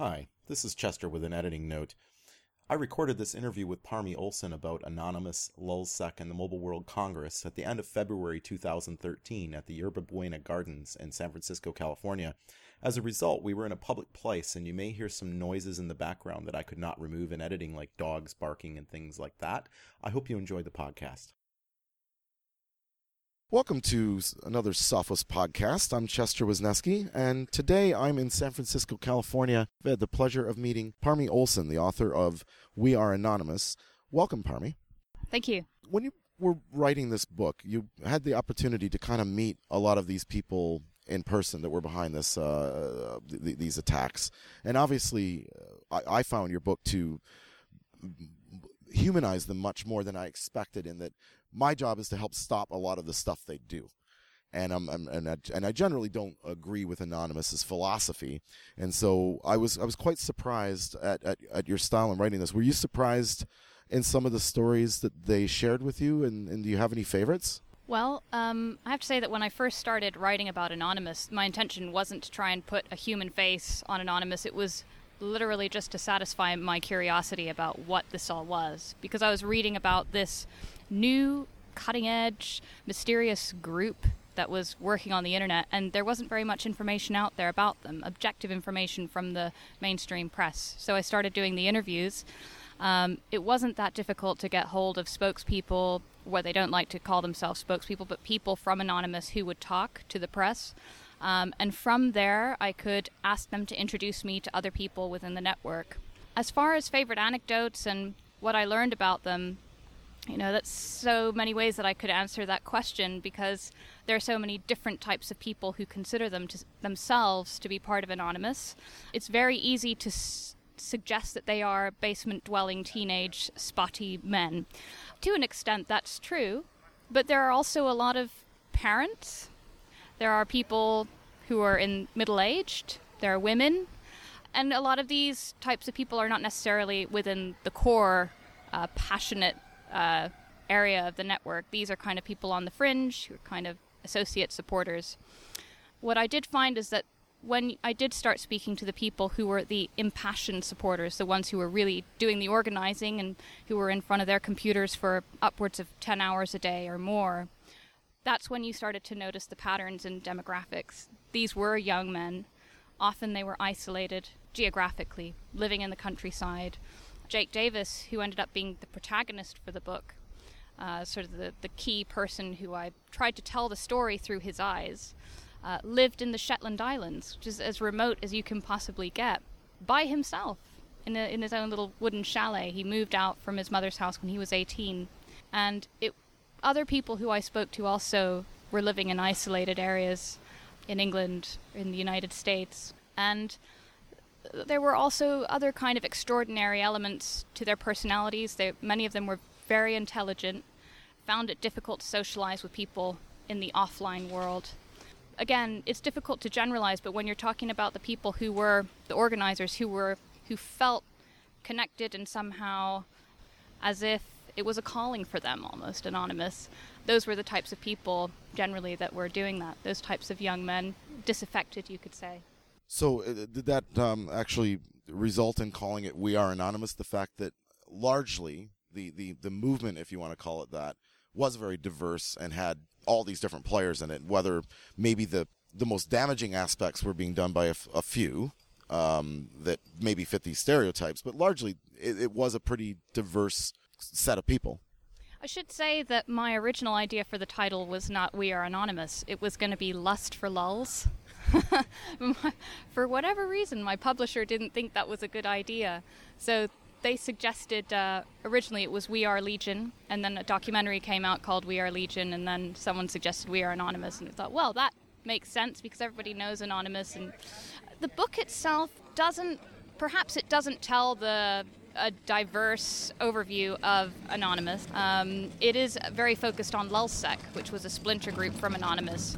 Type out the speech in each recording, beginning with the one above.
Hi, this is Chester with an editing note. I recorded this interview with Parmy Olson about Anonymous, Lulzsec, and the Mobile World Congress at the end of February 2013 at the Yerba Buena Gardens in San Francisco, California. As a result, we were in a public place, and you may hear some noises in the background that I could not remove in editing, like dogs barking and things like that. I hope you enjoy the podcast. Welcome to another Sophos podcast. I'm Chester Wisniewski, and today I'm in San Francisco, California. I've had the pleasure of meeting Parmy Olson, the author of We Are Anonymous. Welcome, Parmy. Thank you. When you were writing this book, you had the opportunity to kind of meet a lot of these people in person that were behind this uh, th- these attacks, and obviously, uh, I-, I found your book to humanize them much more than I expected in that my job is to help stop a lot of the stuff they do. And I'm, I'm and I, and I generally don't agree with Anonymous's philosophy, and so I was I was quite surprised at, at, at your style in writing this. Were you surprised in some of the stories that they shared with you, and, and do you have any favorites? Well, um, I have to say that when I first started writing about Anonymous, my intention wasn't to try and put a human face on Anonymous. It was literally just to satisfy my curiosity about what this all was. Because I was reading about this new, cutting edge, mysterious group that was working on the internet, and there wasn't very much information out there about them, objective information from the mainstream press. So I started doing the interviews. Um, it wasn't that difficult to get hold of spokespeople, where they don't like to call themselves spokespeople, but people from Anonymous who would talk to the press. Um, and from there, I could ask them to introduce me to other people within the network. As far as favorite anecdotes and what I learned about them, you know, that's so many ways that I could answer that question because there are so many different types of people who consider them to themselves to be part of Anonymous. It's very easy to s- suggest that they are basement dwelling teenage spotty men. To an extent, that's true, but there are also a lot of parents there are people who are in middle aged, there are women, and a lot of these types of people are not necessarily within the core uh, passionate uh, area of the network. These are kind of people on the fringe who are kind of associate supporters. What I did find is that when I did start speaking to the people who were the impassioned supporters, the ones who were really doing the organizing and who were in front of their computers for upwards of 10 hours a day or more, that's when you started to notice the patterns in demographics. These were young men. Often they were isolated geographically, living in the countryside. Jake Davis, who ended up being the protagonist for the book, uh, sort of the, the key person who I tried to tell the story through his eyes, uh, lived in the Shetland Islands, which is as remote as you can possibly get, by himself in, a, in his own little wooden chalet. He moved out from his mother's house when he was 18. And it other people who I spoke to also were living in isolated areas in England, in the United States, and there were also other kind of extraordinary elements to their personalities. They, many of them were very intelligent, found it difficult to socialize with people in the offline world. Again, it's difficult to generalize, but when you're talking about the people who were the organizers, who were who felt connected and somehow as if it was a calling for them almost anonymous those were the types of people generally that were doing that those types of young men disaffected you could say so uh, did that um, actually result in calling it we are anonymous the fact that largely the, the, the movement if you want to call it that was very diverse and had all these different players in it whether maybe the the most damaging aspects were being done by a, f- a few um, that maybe fit these stereotypes, but largely it, it was a pretty diverse set of people. I should say that my original idea for the title was not We Are Anonymous. It was going to be Lust for Lulz. for whatever reason, my publisher didn't think that was a good idea. So they suggested uh, originally it was We Are Legion, and then a documentary came out called We Are Legion, and then someone suggested We Are Anonymous, and I thought, well, that makes sense because everybody knows Anonymous. And the book itself doesn't, perhaps it doesn't tell the a diverse overview of Anonymous. Um, it is very focused on Lulzsec, which was a splinter group from Anonymous.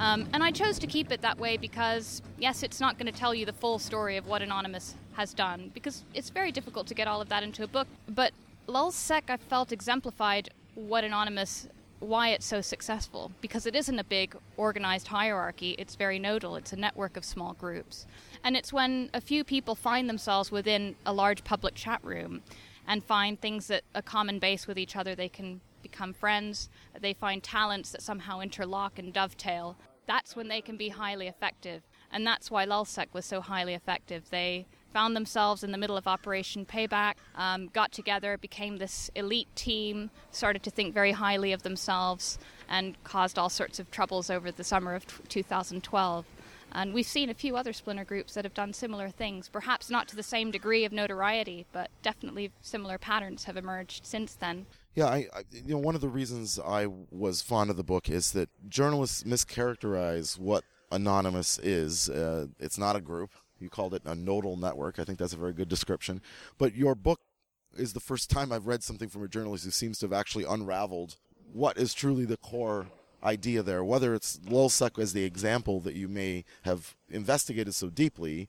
Um, and I chose to keep it that way because, yes, it's not going to tell you the full story of what Anonymous has done, because it's very difficult to get all of that into a book. But Lulzsec, I felt, exemplified what Anonymous why it's so successful because it isn't a big organized hierarchy, it's very nodal, it's a network of small groups. And it's when a few people find themselves within a large public chat room and find things that a common base with each other, they can become friends, they find talents that somehow interlock and dovetail. That's when they can be highly effective. And that's why LulzSec was so highly effective. They found themselves in the middle of Operation Payback, um, got together, became this elite team, started to think very highly of themselves, and caused all sorts of troubles over the summer of t- 2012. And we've seen a few other splinter groups that have done similar things, perhaps not to the same degree of notoriety, but definitely similar patterns have emerged since then. Yeah, I, I, you know one of the reasons I was fond of the book is that journalists mischaracterize what Anonymous is. Uh, it's not a group. You called it a nodal network. I think that's a very good description. But your book is the first time I've read something from a journalist who seems to have actually unraveled what is truly the core idea there. Whether it's LulzSec as the example that you may have investigated so deeply,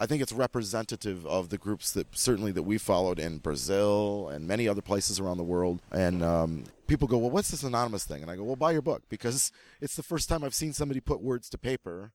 I think it's representative of the groups that certainly that we followed in Brazil and many other places around the world. And um, people go, "Well, what's this anonymous thing?" And I go, "Well, buy your book because it's the first time I've seen somebody put words to paper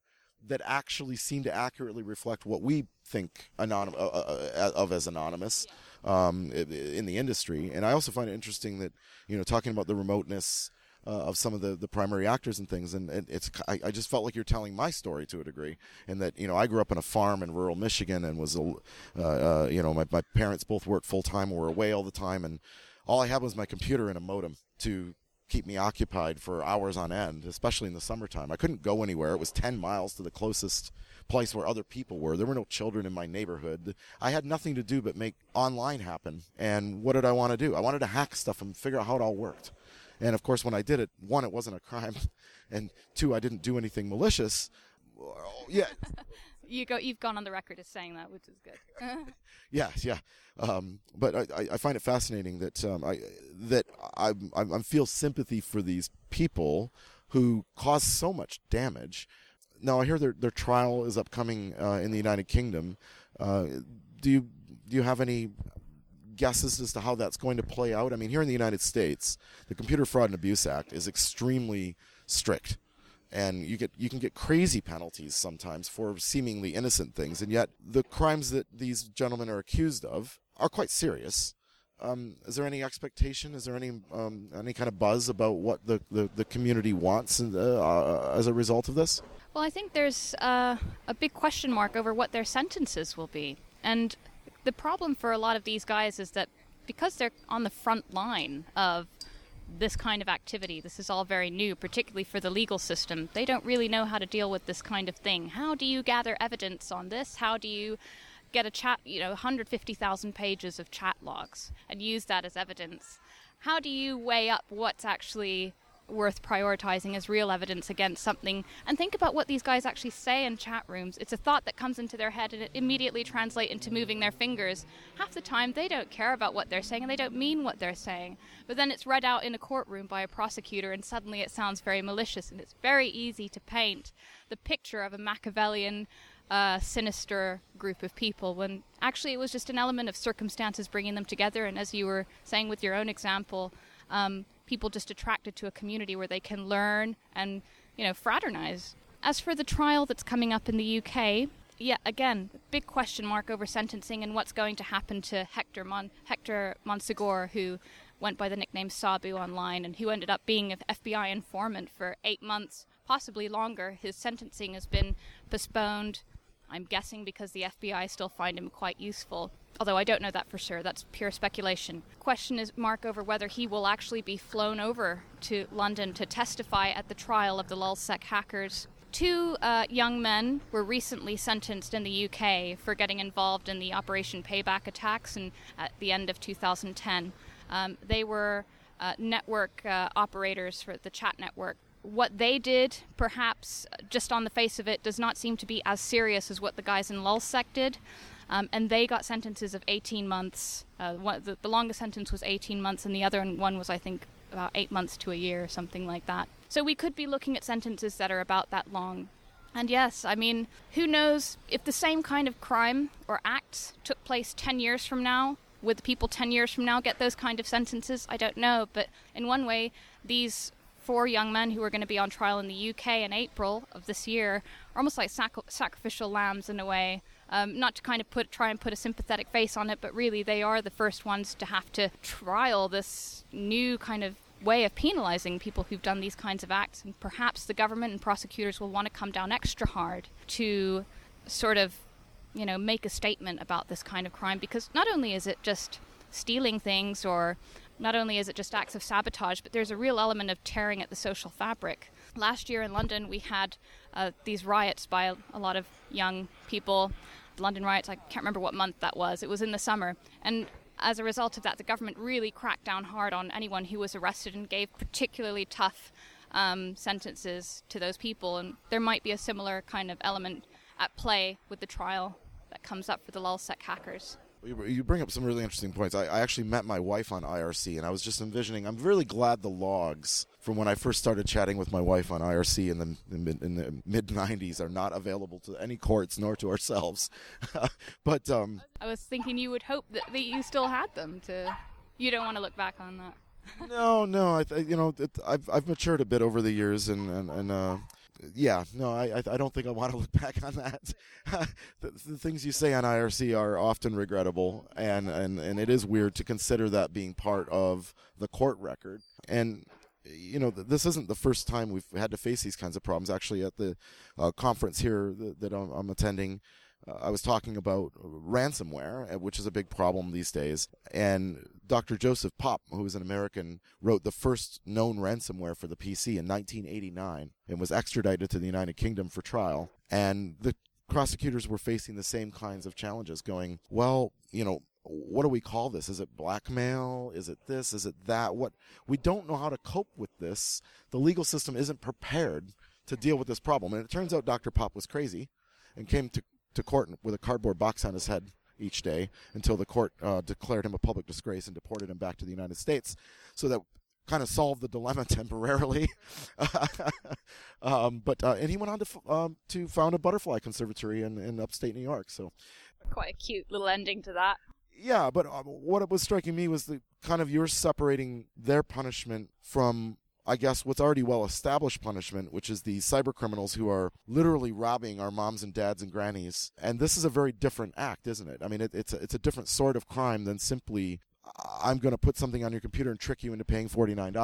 that actually seem to accurately reflect what we think anonym, uh, uh, uh of as anonymous um, in the industry. And I also find it interesting that you know talking about the remoteness. Uh, of some of the, the primary actors and things, and, and it's I, I, just felt like you're telling my story to a degree, and that you know I grew up in a farm in rural Michigan and was a, uh, uh, you know my, my parents both worked full time were away all the time, and all I had was my computer and a modem to keep me occupied for hours on end, especially in the summertime. I couldn't go anywhere. It was 10 miles to the closest place where other people were. There were no children in my neighborhood. I had nothing to do but make online happen. And what did I want to do? I wanted to hack stuff and figure out how it all worked. And of course, when I did it, one, it wasn't a crime, and two, I didn't do anything malicious. Yeah. you go. You've gone on the record as saying that, which is good. yeah, yeah. Um, but I, I, find it fascinating that um, I that I, I feel sympathy for these people who cause so much damage. Now I hear their their trial is upcoming uh, in the United Kingdom. Uh, do you do you have any guesses as to how that's going to play out? I mean, here in the United States, the Computer Fraud and Abuse Act is extremely strict and you get you can get crazy penalties sometimes for seemingly innocent things and yet the crimes that these gentlemen are accused of are quite serious. Um, is there any expectation? Is there any um, any kind of buzz about what the, the, the community wants uh, uh, as a result of this? Well, I think there's uh, a big question mark over what their sentences will be. And the problem for a lot of these guys is that because they're on the front line of this kind of activity, this is all very new, particularly for the legal system, they don't really know how to deal with this kind of thing. How do you gather evidence on this? How do you get a chat, you know, 150,000 pages of chat logs and use that as evidence. How do you weigh up what's actually worth prioritizing as real evidence against something and think about what these guys actually say in chat rooms. It's a thought that comes into their head and it immediately translates into moving their fingers. Half the time they don't care about what they're saying and they don't mean what they're saying. But then it's read out in a courtroom by a prosecutor and suddenly it sounds very malicious and it's very easy to paint the picture of a Machiavellian uh, sinister group of people when actually it was just an element of circumstances bringing them together. And as you were saying with your own example, um, people just attracted to a community where they can learn and, you know, fraternize. As for the trial that's coming up in the UK, yeah, again, big question mark over sentencing and what's going to happen to Hector Mon- Hector who went by the nickname Sabu online and who ended up being an FBI informant for eight months, possibly longer. His sentencing has been postponed I'm guessing because the FBI still find him quite useful. Although I don't know that for sure, that's pure speculation. Question is mark over whether he will actually be flown over to London to testify at the trial of the LulzSec hackers. Two uh, young men were recently sentenced in the UK for getting involved in the Operation Payback attacks in, at the end of 2010. Um, they were uh, network uh, operators for the chat network what they did, perhaps just on the face of it, does not seem to be as serious as what the guys in LulzSec did. Um, and they got sentences of 18 months. Uh, one, the, the, longest sentence was 18 months, and the other one was, I think, about eight months to a year, or something like that. So we could be looking at sentences that are about that long. And yes, I mean, who knows if the same kind of crime or acts took place 10 years from now, would the people 10 years from now get those kind of sentences? I don't know. But in one way, these four young men who are going to be on trial in the UK in April of this year are almost like sac- sacrificial lambs in a way. Um, not to kind of put try and put a sympathetic face on it, but really they are the first ones to have to trial this new kind of way of penalizing people who've done these kinds of acts. And perhaps the government and prosecutors will want to come down extra hard to sort of, you know, make a statement about this kind of crime because not only is it just stealing things or not only is it just acts of sabotage, but there's a real element of tearing at the social fabric. Last year in London, we had uh, these riots by a, lot of young people. London riots, I can't remember what month that was. It was in the summer. And as a result of that, the government really cracked down hard on anyone who was arrested and gave particularly tough um, sentences to those people. And there might be a similar kind of element at play with the trial that comes up for the LulzSec hackers. You bring up some really interesting points. I, I, actually met my wife on IRC, and I was just envisioning. I'm really glad the logs from when I first started chatting with my wife on IRC in the in the mid '90s are not available to any courts nor to ourselves. but um, I was thinking you would hope that, that you still had them. To you don't want to look back on that. no, no. I, you know, it, I've I've matured a bit over the years, and and, and uh, yeah, no, I I don't think I want to look back on that. the, the, things you say on IRC are often regrettable, and, and and it is weird to consider that being part of the court record. And you know, this isn't the first time we've had to face these kinds of problems. Actually, at the uh, conference here that, that I'm, I'm attending, I was talking about ransomware, uh, which is a big problem these days. And Dr. Joseph Popp, who is an American, wrote the first known ransomware for the PC in 1989 and was extradited to the United Kingdom for trial. And the prosecutors were facing the same kinds of challenges, going, well, you know, what do we call this? Is it blackmail? Is it this? Is it that? What we don't know how to cope with this. The legal system isn't prepared to deal with this problem. And it turns out Dr. Popp was crazy and came to to court with a cardboard box on his head each day until the court uh, declared him a public disgrace and deported him back to the United States. So that kind of solved the dilemma temporarily. um, but uh, and he went on to um, to found a butterfly conservatory in, in upstate New York. So quite a cute little ending to that. Yeah, but uh, what was striking me was the kind of you're separating their punishment from I guess, what's already well established punishment, which is the cyber criminals who are literally robbing our moms and dads and grannies. And this is a very different act, isn't it? I mean, it, it's, a, it's a different sort of crime than simply, I'm going to put something on your computer and trick you into paying $49.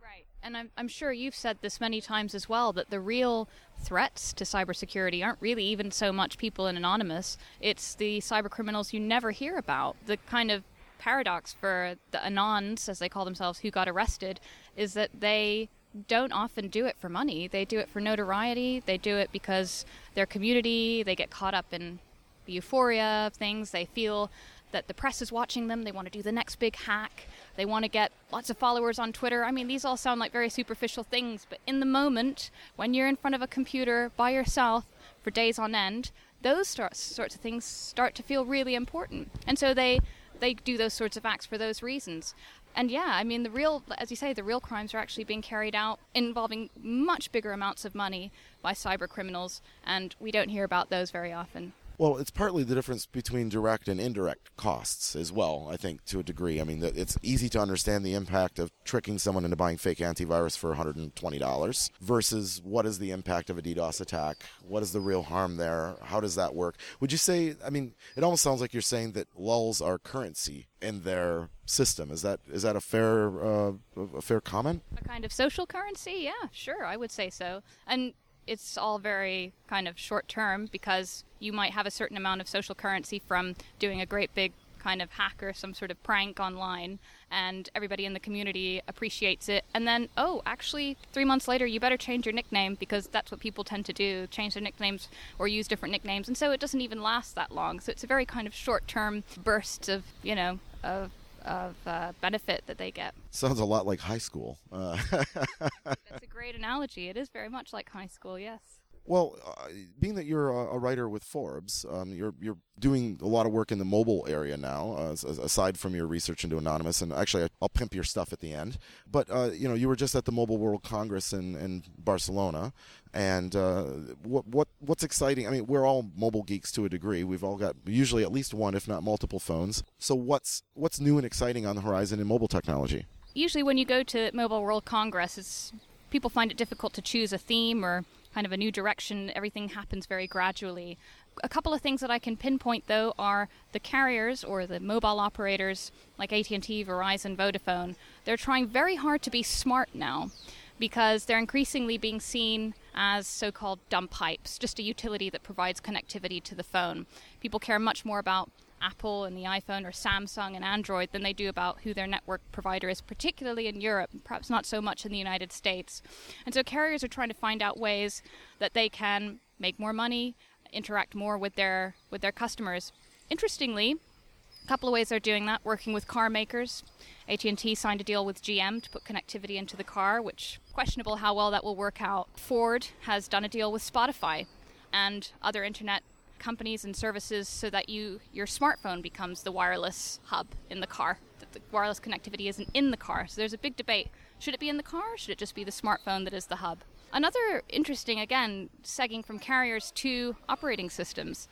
Right. And I'm, I'm sure you've said this many times as well that the real threats to cybersecurity aren't really even so much people in Anonymous. It's the cyber criminals you never hear about. The kind of paradox for the Anons, as they call themselves, who got arrested, is that they don't often do it for money. They do it for notoriety. They do it because their community, they get caught up in the euphoria of things. They feel that the press is watching them. They want to do the next big hack. They want to get lots of followers on Twitter. I mean, these all sound like very superficial things, but in the moment, when you're in front of a computer by yourself for days on end, those sorts of things start to feel really important. And so they they do those sorts of acts for those reasons. And yeah, I mean, the real, as you say, the real crimes are actually being carried out involving much bigger amounts of money by cyber criminals, and we don't hear about those very often. Well, it's partly the difference between direct and indirect costs as well, I think, to a degree. I mean, it's easy to understand the impact of tricking someone into buying fake antivirus for $120 versus what is the impact of a DDoS attack? What is the real harm there? How does that work? Would you say, I mean, it almost sounds like you're saying that lulz are currency in their system. Is that is that a fair uh, a fair comment? A kind of social currency? Yeah, sure, I would say so. And it's all very kind of short term because you might have a certain amount of social currency from doing a great big kind of hack or some sort of prank online and everybody in the community appreciates it. And then oh actually three months later you better change your nickname because that's what people tend to do change their nicknames or use different nicknames. And so it doesn't even last that long. So it's a very kind of short term burst of you know of of uh, benefit that they get. Sounds a lot like high school. Uh. That's a great analogy. It is very much like high school, yes. Well, uh, being that you're a, a writer with Forbes, um, you're you're doing a lot of work in the mobile area now, uh, aside from your research into Anonymous. And actually, I'll pimp your stuff at the end. But uh, you know, you were just at the Mobile World Congress in, in Barcelona, and uh, what what what's exciting? I mean, we're all mobile geeks to a degree. We've all got usually at least one, if not multiple, phones. So what's what's new and exciting on the horizon in mobile technology? Usually, when you go to Mobile World Congress, it's people find it difficult to choose a theme or kind of a new direction. Everything happens very gradually. A couple of things that I can pinpoint though are the carriers or the mobile operators like AT&T, Verizon, Vodafone. They're trying very hard to be smart now because they're increasingly being seen as so-called dumb pipes, just a utility that provides connectivity to the phone. People care much more about Apple and the iPhone or Samsung and Android than they do about who their network provider is, particularly in Europe, perhaps not so much in the United States. And so carriers are trying to find out ways that they can make more money, interact more with their with their customers. Interestingly, a couple of ways they're doing that, working with car makers. AT&T signed a deal with GM to put connectivity into the car, which questionable how well that will work out. Ford has done a deal with Spotify and other internet companies and services so that you your smartphone becomes the wireless hub in the car. That the wireless connectivity isn't in the car. So there's a big debate. Should it be in the car? should it just be the smartphone that is the hub? Another interesting, again, segging from carriers to operating systems.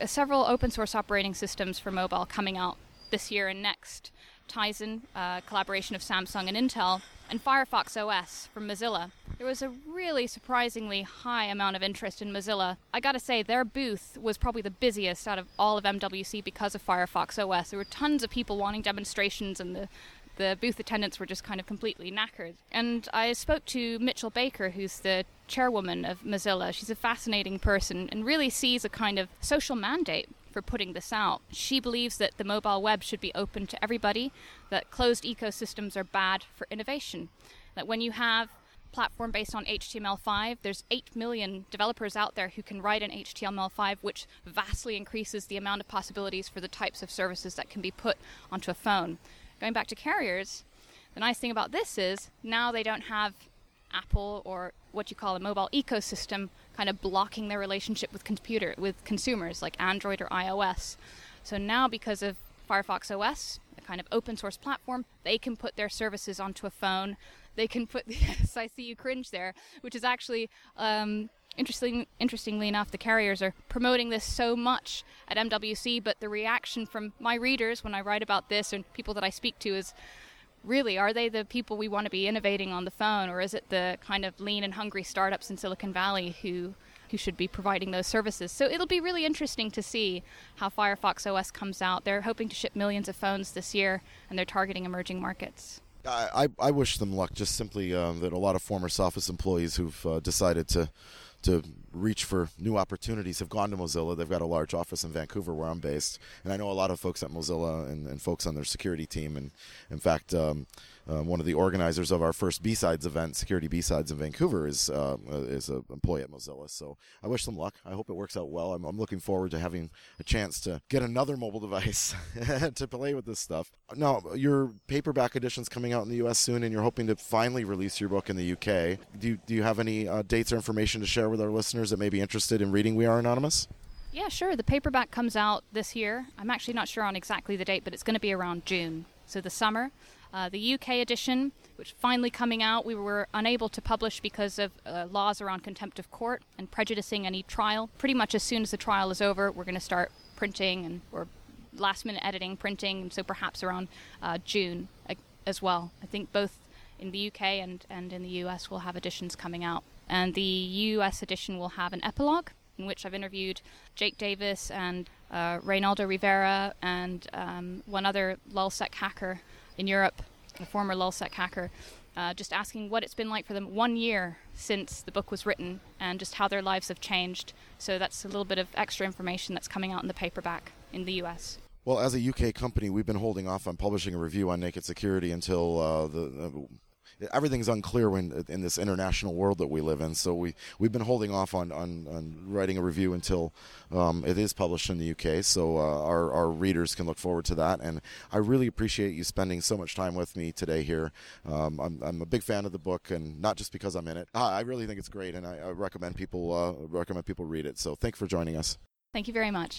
Uh, several open source operating systems for mobile coming out this year and next. Tizen, uh, collaboration of Samsung and Intel, and Firefox OS from Mozilla. There was a really surprisingly high amount of interest in Mozilla. I gotta say, their booth was probably the busiest out of all of MWC because of Firefox OS. There were tons of people wanting demonstrations, and the the booth attendants were just kind of completely knackered. And I spoke to Mitchell Baker, who's the chairwoman of Mozilla. She's a fascinating person and really sees a kind of social mandate for putting this out. She believes that the mobile web should be open to everybody, that closed ecosystems are bad for innovation, that when you have platform based on HTML5. There's 8 million developers out there who can write in HTML5, which vastly increases the amount of possibilities for the types of services that can be put onto a phone. Going back to carriers, the nice thing about this is now they don't have Apple or what you call a mobile ecosystem kind of blocking their relationship with computer with consumers like Android or iOS. So now because of Firefox OS, kind of open source platform, they can put their services onto a phone. They can put yes, I see you cringe there, which is actually um, interesting. Interestingly enough, the carriers are promoting this so much at MWC, but the reaction from my readers when I write about this and people that I speak to is really, are they the people we want to be innovating on the phone, or is it the kind of lean and hungry startups in Silicon Valley who who should be providing those services? So it'll be really interesting to see how Firefox OS comes out. They're hoping to ship millions of phones this year, and they're targeting emerging markets. I, I, wish them luck. Just simply um, that a lot of former Sophos employees who've uh, decided to to reach for new opportunities have gone to Mozilla. They've got a large office in Vancouver where I'm based, and I know a lot of folks at Mozilla and, and folks on their security team. And in fact, um, uh, one of the organizers of our first B-sides event, Security B-sides in Vancouver, is uh, is an employee at Mozilla. So I wish them luck. I hope it works out well. I'm, I'm looking forward to having a chance to get another mobile device to play with this stuff. Now, your paperback edition's coming out in the U.S. soon, and you're hoping to finally release your book in the U.K. Do you, do you have any uh, dates or information to share with our listeners that may be interested in reading We Are Anonymous? Yeah, sure. The paperback comes out this year. I'm actually not sure on exactly the date, but it's going to be around June. So the summer. Uh, the UK edition, which finally coming out, we were unable to publish because of uh, laws around contempt of court and prejudicing any trial. Pretty much as soon as the trial is over, we're going to start printing and or last minute editing, printing. So perhaps around uh, June uh, as well. I think both in the UK and, and in the US will have editions coming out. And the US edition will have an epilogue in which I've interviewed Jake Davis and uh, Reynaldo Rivera and um, one other lulzsec hacker in Europe, a former lulzsec hacker, uh, just asking what it's been like for them one year since the book was written and just how their lives have changed. So that's a little bit of extra information that's coming out in the paperback in the US. Well, as a UK company, we've been holding off on publishing a review on Naked Security until uh, the. Uh, everything's unclear when in this international world that we live in. So we we've been holding off on on, on writing a review until um, it is published in the UK. So uh, our our readers can look forward to that. And I really appreciate you spending so much time with me today here. Um, I'm I'm a big fan of the book, and not just because I'm in it. I really think it's great, and I, I recommend people uh, recommend people read it. So thank you for joining us. Thank you very much.